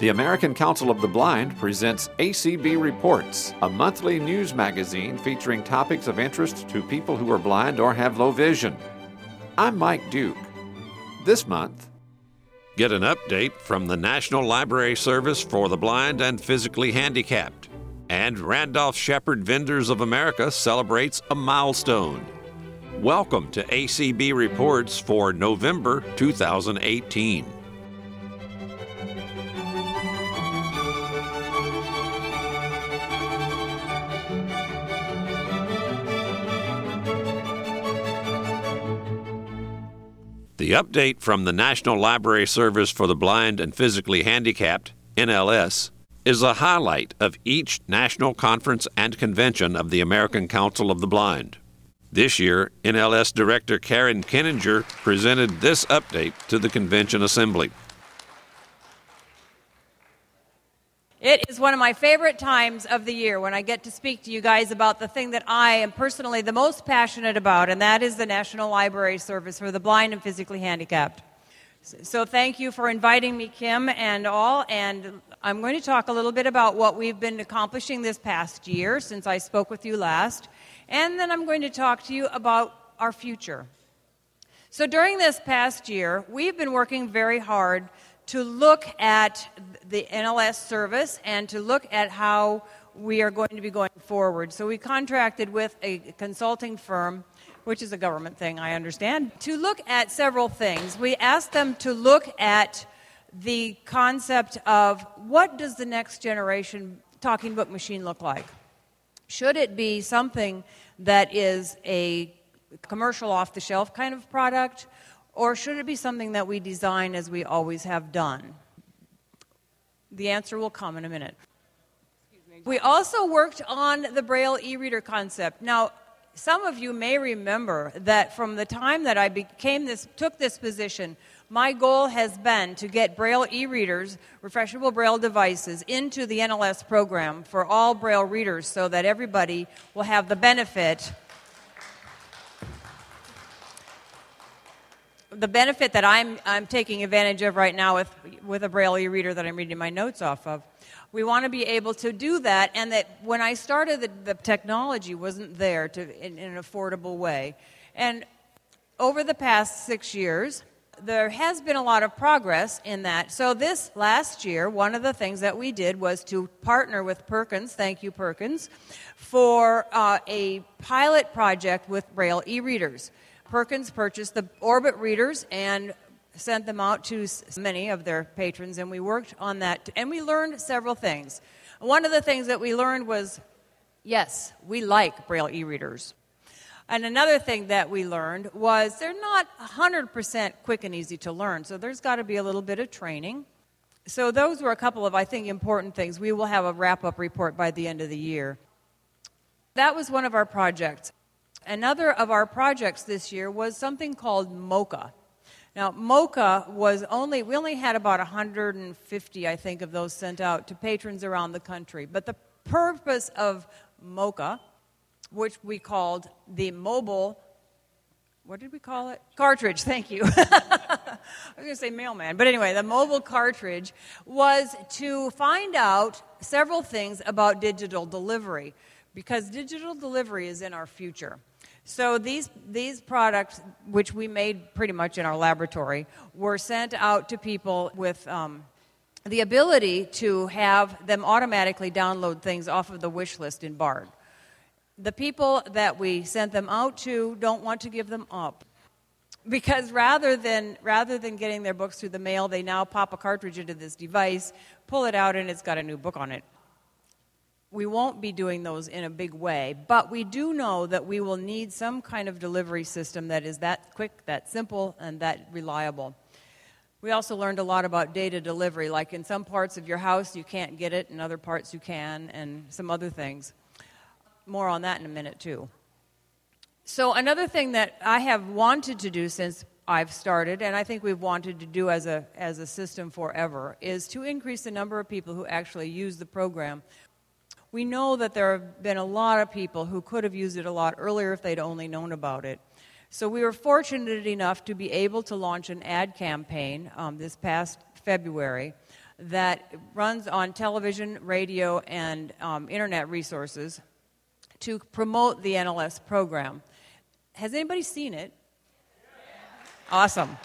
The American Council of the Blind presents ACB Reports, a monthly news magazine featuring topics of interest to people who are blind or have low vision. I'm Mike Duke. This month, get an update from the National Library Service for the Blind and Physically Handicapped. And Randolph Sheppard Vendors of America celebrates a milestone. Welcome to ACB Reports for November 2018. The update from the National Library Service for the Blind and Physically Handicapped, NLS, is a highlight of each national conference and convention of the American Council of the Blind. This year, NLS Director Karen Keninger presented this update to the convention assembly. It is one of my favorite times of the year when I get to speak to you guys about the thing that I am personally the most passionate about, and that is the National Library Service for the Blind and Physically Handicapped. So, thank you for inviting me, Kim, and all. And I'm going to talk a little bit about what we've been accomplishing this past year since I spoke with you last. And then I'm going to talk to you about our future. So, during this past year, we've been working very hard to look at the NLS service and to look at how we are going to be going forward. So we contracted with a consulting firm, which is a government thing, I understand, to look at several things. We asked them to look at the concept of what does the next generation talking book machine look like? Should it be something that is a commercial off the shelf kind of product? Or should it be something that we design as we always have done? The answer will come in a minute. We also worked on the Braille e reader concept. Now, some of you may remember that from the time that I became this, took this position, my goal has been to get Braille e readers, refreshable Braille devices, into the NLS program for all Braille readers so that everybody will have the benefit the benefit that I'm, I'm taking advantage of right now with, with a Braille e-reader that I'm reading my notes off of, we want to be able to do that, and that when I started, the, the technology wasn't there to, in, in an affordable way. And over the past six years, there has been a lot of progress in that. So, this last year, one of the things that we did was to partner with Perkins, thank you, Perkins, for uh, a pilot project with Braille e readers. Perkins purchased the Orbit readers and sent them out to many of their patrons, and we worked on that. And we learned several things. One of the things that we learned was yes, we like Braille e readers. And another thing that we learned was they're not 100% quick and easy to learn, so there's got to be a little bit of training. So, those were a couple of, I think, important things. We will have a wrap up report by the end of the year. That was one of our projects. Another of our projects this year was something called MOCA. Now, MOCA was only, we only had about 150, I think, of those sent out to patrons around the country. But the purpose of MOCA, which we called the mobile, what did we call it? Cartridge, thank you. I was going to say mailman. But anyway, the mobile cartridge was to find out several things about digital delivery because digital delivery is in our future. So these, these products, which we made pretty much in our laboratory, were sent out to people with um, the ability to have them automatically download things off of the wish list in BARD. The people that we sent them out to don't want to give them up. Because rather than, rather than getting their books through the mail, they now pop a cartridge into this device, pull it out, and it's got a new book on it we won't be doing those in a big way, but we do know that we will need some kind of delivery system that is that quick, that simple, and that reliable. We also learned a lot about data delivery, like in some parts of your house you can't get it, in other parts you can, and some other things. More on that in a minute, too. So, another thing that I have wanted to do since I've started, and I think we've wanted to do as a, as a system forever, is to increase the number of people who actually use the program we know that there have been a lot of people who could have used it a lot earlier if they'd only known about it. So we were fortunate enough to be able to launch an ad campaign um, this past February that runs on television, radio, and um, internet resources to promote the NLS program. Has anybody seen it? Awesome.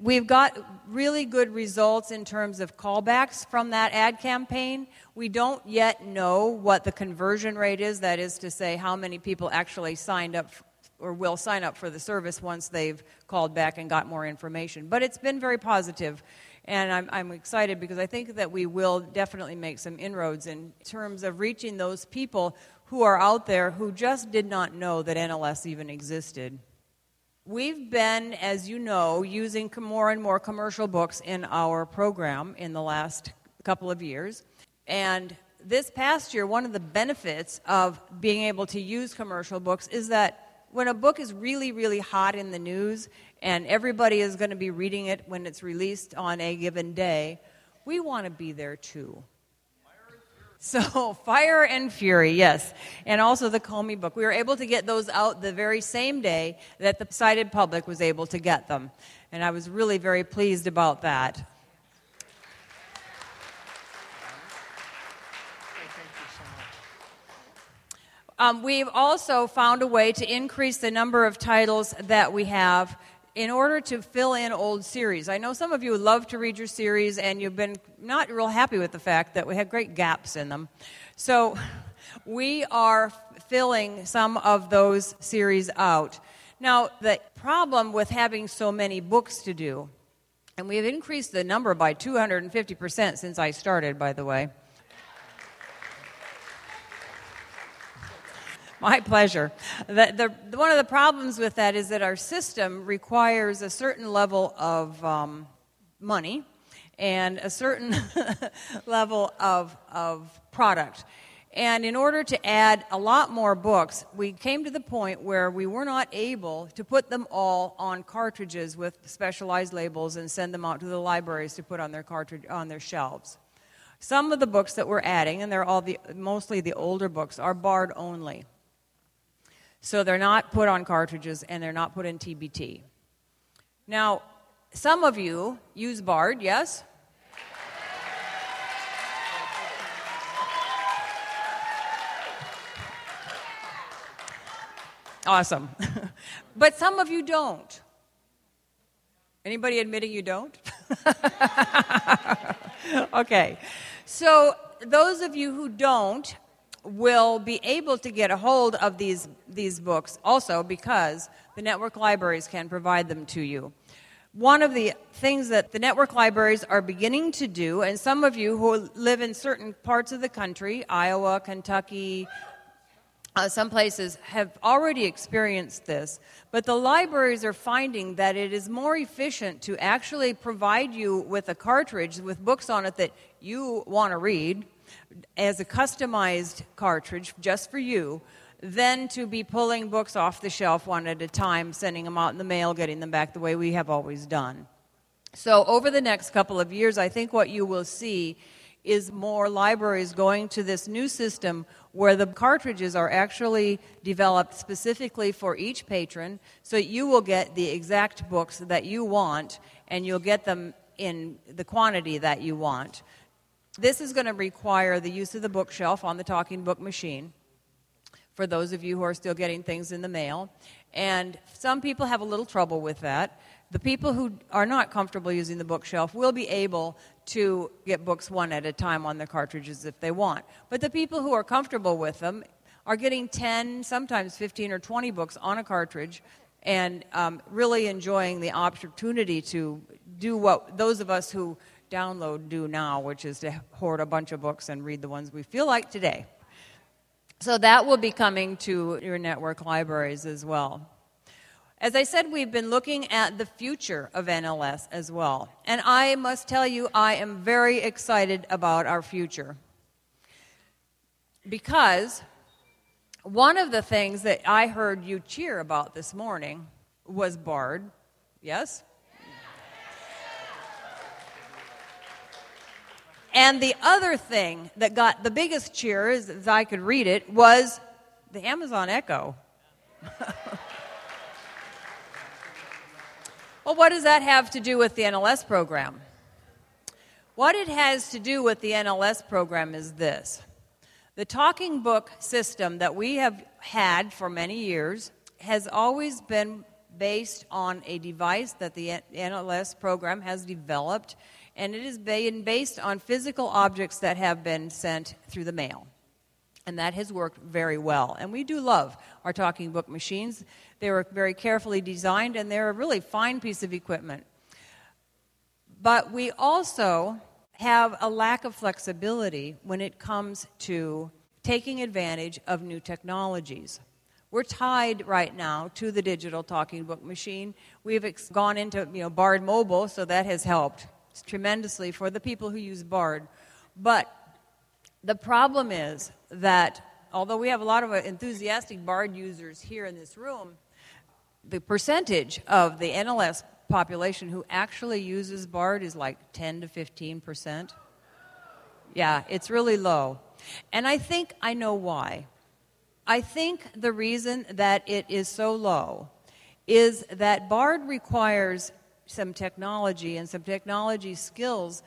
We've got really good results in terms of callbacks from that ad campaign. We don't yet know what the conversion rate is, that is to say, how many people actually signed up or will sign up for the service once they've called back and got more information. But it's been very positive, and I'm, I'm excited because I think that we will definitely make some inroads in terms of reaching those people who are out there who just did not know that NLS even existed. We've been, as you know, using more and more commercial books in our program in the last couple of years. And this past year, one of the benefits of being able to use commercial books is that when a book is really, really hot in the news and everybody is going to be reading it when it's released on a given day, we want to be there too. So, Fire and Fury, yes. And also the Comey book. We were able to get those out the very same day that the sighted public was able to get them. And I was really very pleased about that. Um, we've also found a way to increase the number of titles that we have in order to fill in old series. I know some of you love to read your series and you've been not real happy with the fact that we had great gaps in them. So we are filling some of those series out. Now, the problem with having so many books to do, and we've increased the number by 250% since I started, by the way My pleasure. The, the, one of the problems with that is that our system requires a certain level of um, money and a certain level of, of product. And in order to add a lot more books, we came to the point where we were not able to put them all on cartridges with specialized labels and send them out to the libraries to put on their cartridge on their shelves. Some of the books that we're adding, and they're all the, mostly the older books, are BARD only. So they're not put on cartridges and they're not put in TBT. Now, some of you use BARD, yes? Awesome. but some of you don't. Anybody admitting you don't? okay. So, those of you who don't, will be able to get a hold of these, these books also because the network libraries can provide them to you. One of the things that the network libraries are beginning to do, and some of you who live in certain parts of the country, Iowa, Kentucky, uh, some places have already experienced this, but the libraries are finding that it is more efficient to actually provide you with a cartridge with books on it that you want to read as a customized cartridge just for you than to be pulling books off the shelf one at a time, sending them out in the mail, getting them back the way we have always done. So, over the next couple of years, I think what you will see is more libraries going to this new system where the cartridges are actually developed specifically for each patron so you will get the exact books that you want and you'll get them in the quantity that you want. This is going to require the use of the bookshelf on the talking book machine for those of you who are still getting things in the mail. And some people have a little trouble with that. The people who are not comfortable using the bookshelf will be able to get books one at a time on their cartridges if they want. But the people who are comfortable with them are getting 10, sometimes 15 or 20 books on a cartridge and um, really enjoying the opportunity to do what those of us who download do now, which is to hoard a bunch of books and read the ones we feel like today. So that will be coming to your network libraries as well. As I said, we've been looking at the future of NLS as well. And I must tell you, I am very excited about our future. Because one of the things that I heard you cheer about this morning was BARD. Yes? And the other thing that got the biggest cheers, as I could read it, was the Amazon Echo. Well, what does that have to do with the NLS program? What it has to do with the NLS program is this the talking book system that we have had for many years has always been based on a device that the NLS program has developed, and it is based on physical objects that have been sent through the mail. And that has worked very well. And we do love our talking book machines. They were very carefully designed, and they're a really fine piece of equipment. But we also have a lack of flexibility when it comes to taking advantage of new technologies. We're tied right now to the digital talking book machine. We've ex- gone into you know, Bard Mobile, so that has helped tremendously for the people who use Bard. But the problem is that although we have a lot of uh, enthusiastic Bard users here in this room, the percentage of the NLS population who actually uses BARD is like 10 to 15 percent. Yeah, it's really low. And I think I know why. I think the reason that it is so low is that BARD requires some technology and some technology skills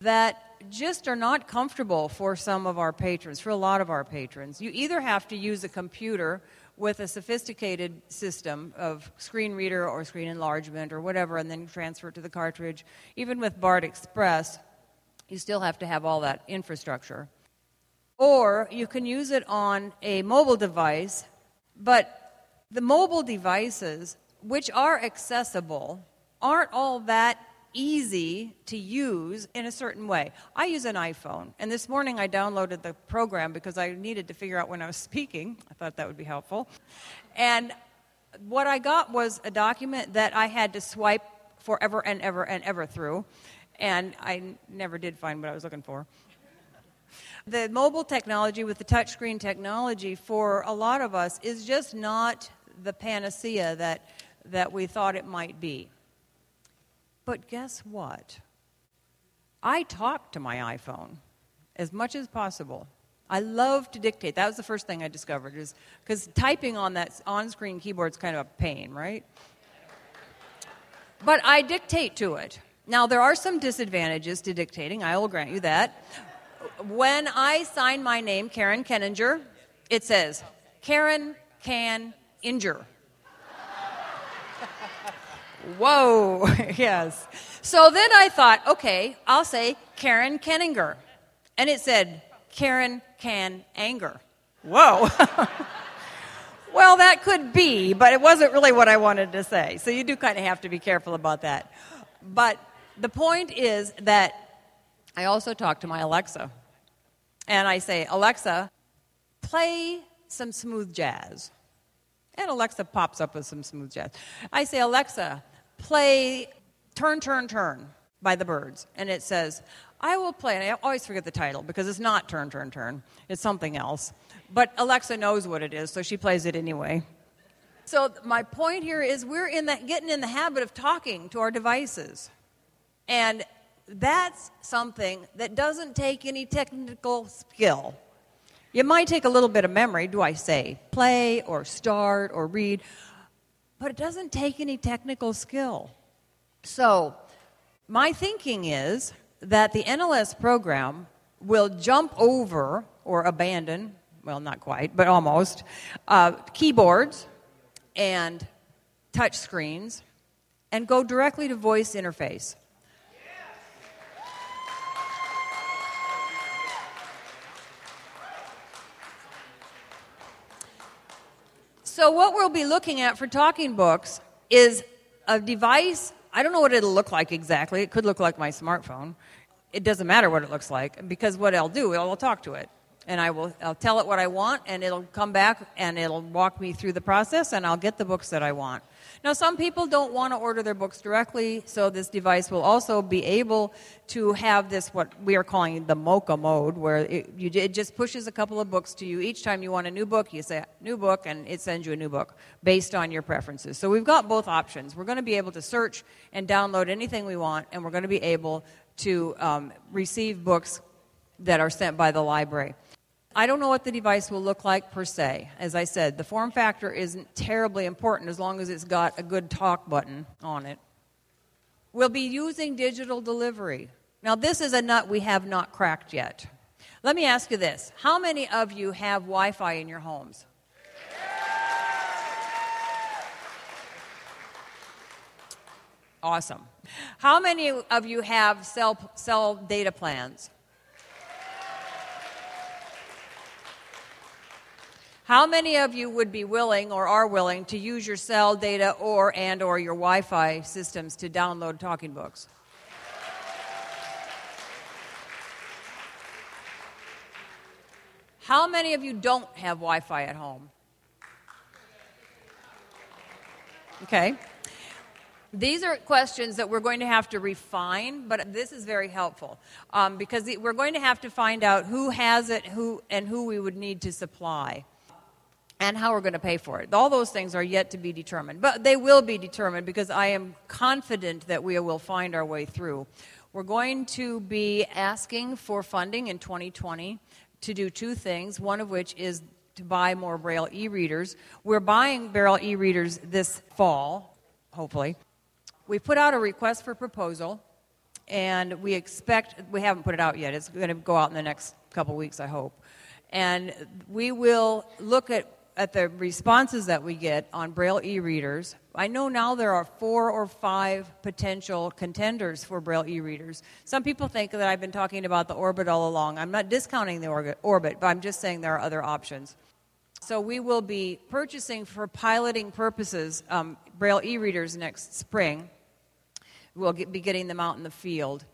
that just are not comfortable for some of our patrons, for a lot of our patrons. You either have to use a computer with a sophisticated system of screen reader or screen enlargement or whatever, and then transfer it to the cartridge. Even with BARD Express, you still have to have all that infrastructure. Or you can use it on a mobile device, but the mobile devices, which are accessible, aren't all that easy to use in a certain way. I use an iPhone, and this morning I downloaded the program because I needed to figure out when I was speaking. I thought that would be helpful. And what I got was a document that I had to swipe forever and ever and ever through, and I never did find what I was looking for. The mobile technology with the touchscreen technology for a lot of us is just not the panacea that, that we thought it might be. But guess what? I talk to my iPhone as much as possible. I love to dictate. That was the first thing I discovered is because typing on that on-screen keyboard is kind of a pain, right? But I dictate to it. Now there are some disadvantages to dictating. I will grant you that. When I sign my name, Karen Keninger, it says Karen can injure. Whoa, yes. So then I thought, okay, I'll say Karen Keninger. And it said, Karen can anger. Whoa. well, that could be, but it wasn't really what I wanted to say. So you do kind of have to be careful about that. But the point is that I also talk to my Alexa. And I say, Alexa, play some smooth jazz. And Alexa pops up with some smooth jazz. I say, Alexa, play Turn, Turn, Turn by the Byrds. And it says, I will play, and I always forget the title because it's not Turn, Turn, Turn. It's something else. But Alexa knows what it is, so she plays it anyway. So my point here is we're in that, getting in the habit of talking to our devices. And that's something that doesn't take any technical skill. You might take a little bit of memory, do I say, play or start or read, but it doesn't take any technical skill. So, my thinking is that the NLS program will jump over or abandon, well, not quite, but almost, uh, keyboards and touch screens and go directly to voice interface. So, what we'll be looking at for talking books is a device. I don't know what it'll look like exactly. It could look like my smartphone. It doesn't matter what it looks like because what I'll do, I'll talk to it. And I will I'll tell it what I want, and it'll come back and it'll walk me through the process, and I'll get the books that I want. Now, some people don't want to order their books directly, so this device will also be able to have this, what we are calling the MOCA mode, where it, you, it just pushes a couple of books to you. Each time you want a new book, you say new book, and it sends you a new book based on your preferences. So we've got both options. We're going to be able to search and download anything we want, and we're going to be able to um, receive books that are sent by the library. I don't know what the device will look like per se. As I said, the form factor isn't terribly important as long as it's got a good talk button on it. We'll be using digital delivery. Now, this is a nut we have not cracked yet. Let me ask you this How many of you have Wi Fi in your homes? Awesome. How many of you have cell, cell data plans? How many of you would be willing or are willing to use your cell data or and or your Wi-Fi systems to download talking books? How many of you don't have Wi-Fi at home? Okay. These are questions that we're going to have to refine, but this is very helpful um, because we're going to have to find out who has it, who and who we would need to supply, and how we're going to pay for it. All those things are yet to be determined, but they will be determined because I am confident that we will find our way through. We're going to be asking for funding in 2020 to do two things. One of which is to buy more Braille e-readers. We're buying Braille e-readers this fall, hopefully. We put out a request for proposal, and we expect, we haven't put it out yet, it's going to go out in the next couple weeks, I hope. And we will look at, at the responses that we get on Braille e readers. I know now there are four or five potential contenders for Braille e readers. Some people think that I've been talking about the Orbit all along. I'm not discounting the Orbit, but I'm just saying there are other options. So we will be purchasing for piloting purposes um, Braille e readers next spring. We'll get, be getting them out in the field.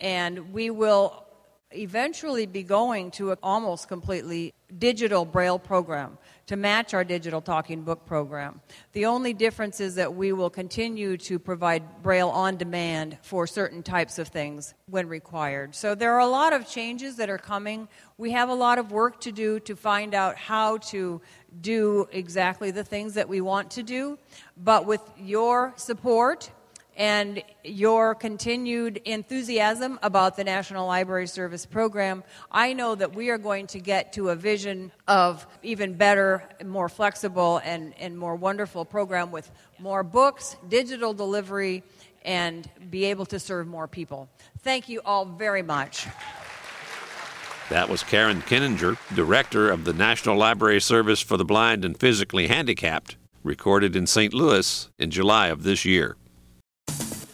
And we will eventually be going to an almost completely digital Braille program to match our digital talking book program. The only difference is that we will continue to provide Braille on demand for certain types of things when required. So there are a lot of changes that are coming. We have a lot of work to do to find out how to do exactly the things that we want to do. But with your support, and your continued enthusiasm about the National Library Service program, I know that we are going to get to a vision of even better, more flexible, and, and more wonderful program with more books, digital delivery, and be able to serve more people. Thank you all very much. That was Karen Keninger, Director of the National Library Service for the Blind and Physically Handicapped, recorded in St. Louis in July of this year.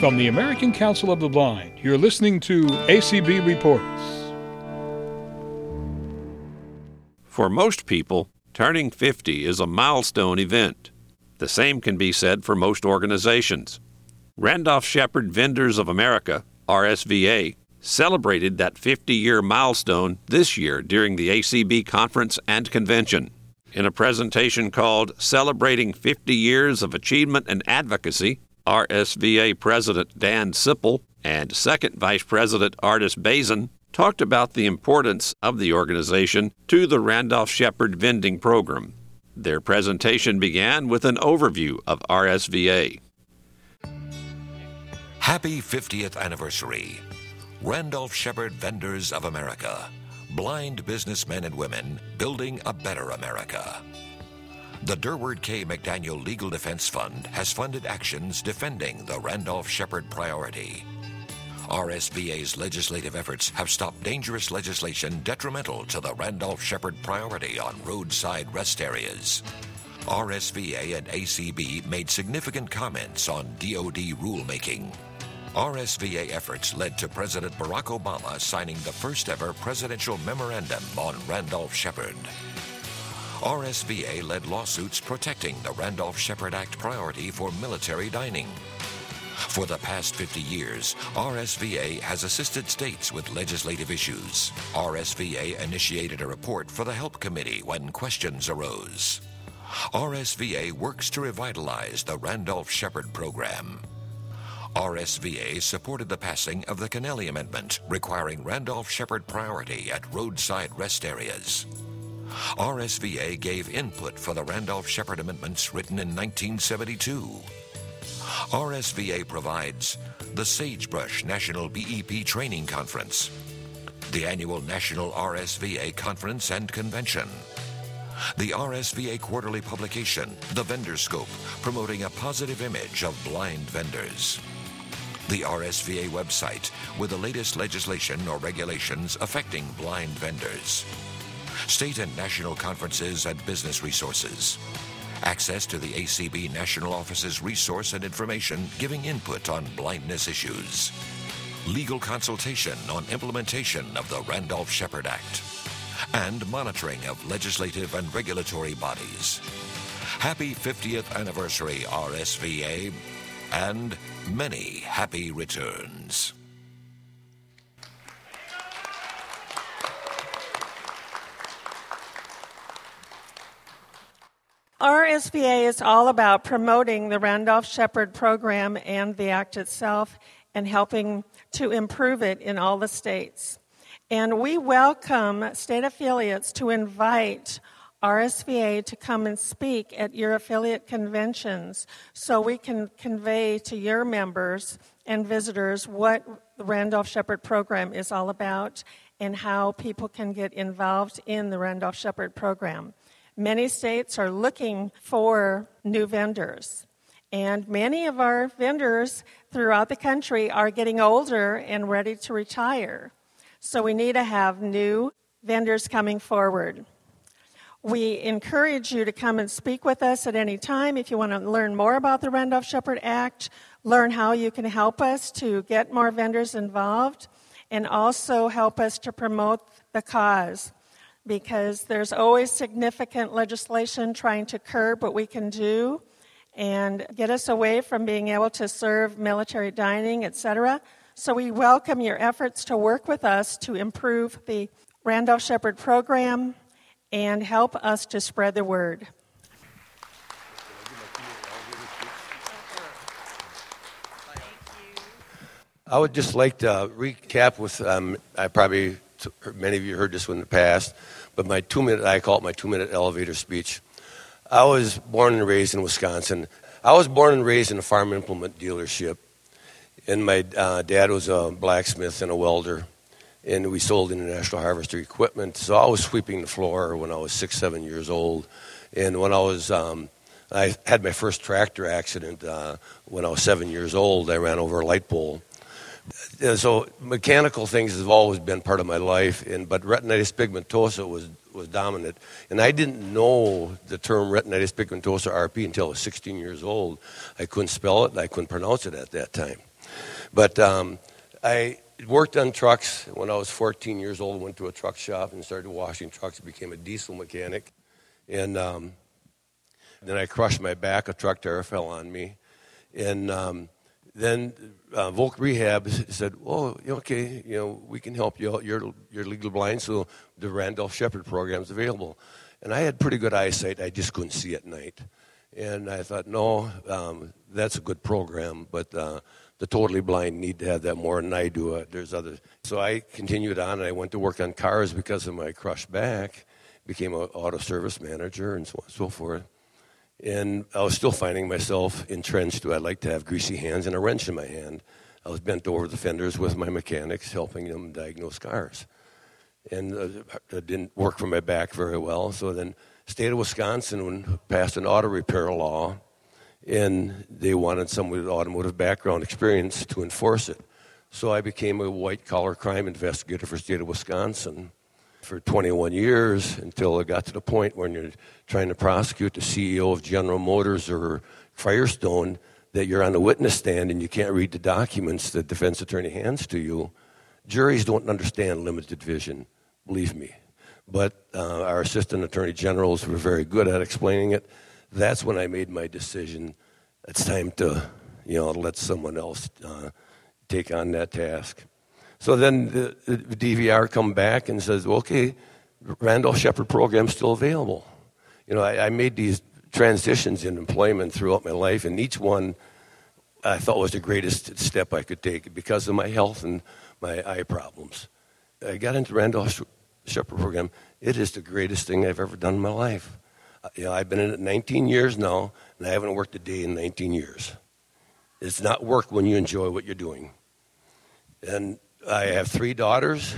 From the American Council of the Blind, you're listening to ACB Reports. For most people, turning 50 is a milestone event. The same can be said for most organizations. Randolph Sheppard Vendors of America, RSVA, celebrated that 50 year milestone this year during the ACB conference and convention. In a presentation called Celebrating 50 Years of Achievement and Advocacy, RSVA President Dan Sipple and Second Vice President Artis Bazin talked about the importance of the organization to the Randolph Sheppard vending program. Their presentation began with an overview of RSVA. Happy 50th anniversary. Randolph Sheppard Vendors of America. Blind businessmen and women building a better America. The Durward K. McDaniel Legal Defense Fund has funded actions defending the Randolph Sheppard priority. RSVA's legislative efforts have stopped dangerous legislation detrimental to the Randolph Sheppard priority on roadside rest areas. RSVA and ACB made significant comments on DoD rulemaking. RSVA efforts led to President Barack Obama signing the first ever presidential memorandum on Randolph Sheppard. RSVA led lawsuits protecting the Randolph Sheppard Act priority for military dining. For the past 50 years, RSVA has assisted states with legislative issues. RSVA initiated a report for the Help Committee when questions arose. RSVA works to revitalize the Randolph Sheppard program. RSVA supported the passing of the Kennelly Amendment, requiring Randolph Sheppard priority at roadside rest areas. RSVA gave input for the Randolph Sheppard Amendments written in 1972. RSVA provides the Sagebrush National BEP Training Conference, the annual National RSVA Conference and Convention, the RSVA quarterly publication, The Vendor Scope, promoting a positive image of blind vendors. The RSVA website with the latest legislation or regulations affecting blind vendors. State and national conferences and business resources. Access to the ACB National Office's resource and information giving input on blindness issues. Legal consultation on implementation of the Randolph Sheppard Act and monitoring of legislative and regulatory bodies. Happy 50th anniversary, RSVA, and many happy returns. RSVA is all about promoting the Randolph Sheppard program and the Act itself and helping to improve it in all the states. And we welcome state affiliates to invite RSVA to come and speak at your affiliate conventions so we can convey to your members and visitors what the Randolph Sheppard program is all about and how people can get involved in the Randolph Sheppard program. Many states are looking for new vendors. And many of our vendors throughout the country are getting older and ready to retire. So we need to have new vendors coming forward. We encourage you to come and speak with us at any time if you want to learn more about the Randolph Sheppard Act, learn how you can help us to get more vendors involved, and also help us to promote the cause because there's always significant legislation trying to curb what we can do and get us away from being able to serve military dining, etc. So we welcome your efforts to work with us to improve the Randolph Sheppard program and help us to spread the word. I would just like to recap with, um, I probably, many of you heard this one in the past, but my two minute, I call it my two minute elevator speech. I was born and raised in Wisconsin. I was born and raised in a farm implement dealership and my uh, dad was a blacksmith and a welder, and we sold international harvester equipment. So I was sweeping the floor when I was six, seven years old, and when I was um, I had my first tractor accident uh, when I was seven years old. I ran over a light pole. So mechanical things have always been part of my life, and but retinitis pigmentosa was was dominant. And I didn't know the term retinitis pigmentosa RP until I was 16 years old. I couldn't spell it and I couldn't pronounce it at that time. But um, I worked on trucks when I was 14 years old. Went to a truck shop and started washing trucks. Became a diesel mechanic, and um, then I crushed my back. A truck tire fell on me, and um, then uh, Voc Rehab said, "Oh, okay, you know, we can help you. You're you're legally blind, so the Randolph Sheppard program is available." And I had pretty good eyesight. I just couldn't see at night, and I thought, "No, um, that's a good program, but." Uh, the totally blind need to have that more than I do. Uh, there's other. So I continued on and I went to work on cars because of my crushed back, became an auto service manager and so on and so forth. And I was still finding myself entrenched. I'd like to have greasy hands and a wrench in my hand. I was bent over the fenders with my mechanics, helping them diagnose cars. And uh, it didn't work for my back very well. So then, state of Wisconsin passed an auto repair law and they wanted someone with automotive background experience to enforce it. So I became a white collar crime investigator for state of Wisconsin for 21 years until it got to the point when you're trying to prosecute the CEO of General Motors or Firestone that you're on the witness stand and you can't read the documents the defense attorney hands to you. Juries don't understand limited vision, believe me. But uh, our assistant attorney generals were very good at explaining it that's when I made my decision. It's time to, you know, let someone else uh, take on that task. So then the, the, DVR come back and says, okay, Randolph Sheppard program's still available. You know, I, I, made these transitions in employment throughout my life, and each one I thought was the greatest step I could take because of my health and my eye problems. I got into Randolph Sheppard program. It is the greatest thing I've ever done in my life. Uh, you know, I've been in it 19 years now, and I haven't worked a day in 19 years. It's not work when you enjoy what you're doing. And I have three daughters.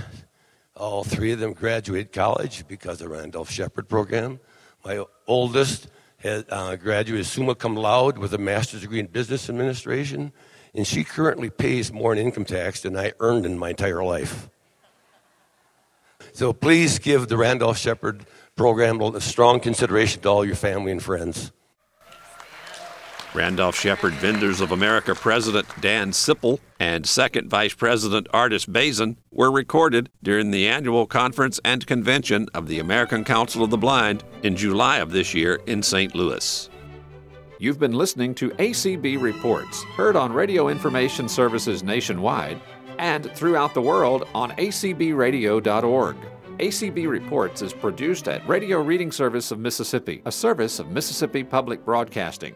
All three of them graduated college because of the Randolph Sheppard program. My oldest uh, graduated summa cum laude with a master's degree in business administration, and she currently pays more in income tax than I earned in my entire life. So please give the Randolph Sheppard program a strong consideration to all your family and friends. Randolph Sheppard Vendors of America President Dan Sipple and Second Vice President Artis Bazin were recorded during the annual conference and convention of the American Council of the Blind in July of this year in St. Louis. You've been listening to ACB Reports, heard on radio information services nationwide and throughout the world on acbradio.org. ACB Reports is produced at Radio Reading Service of Mississippi, a service of Mississippi Public Broadcasting.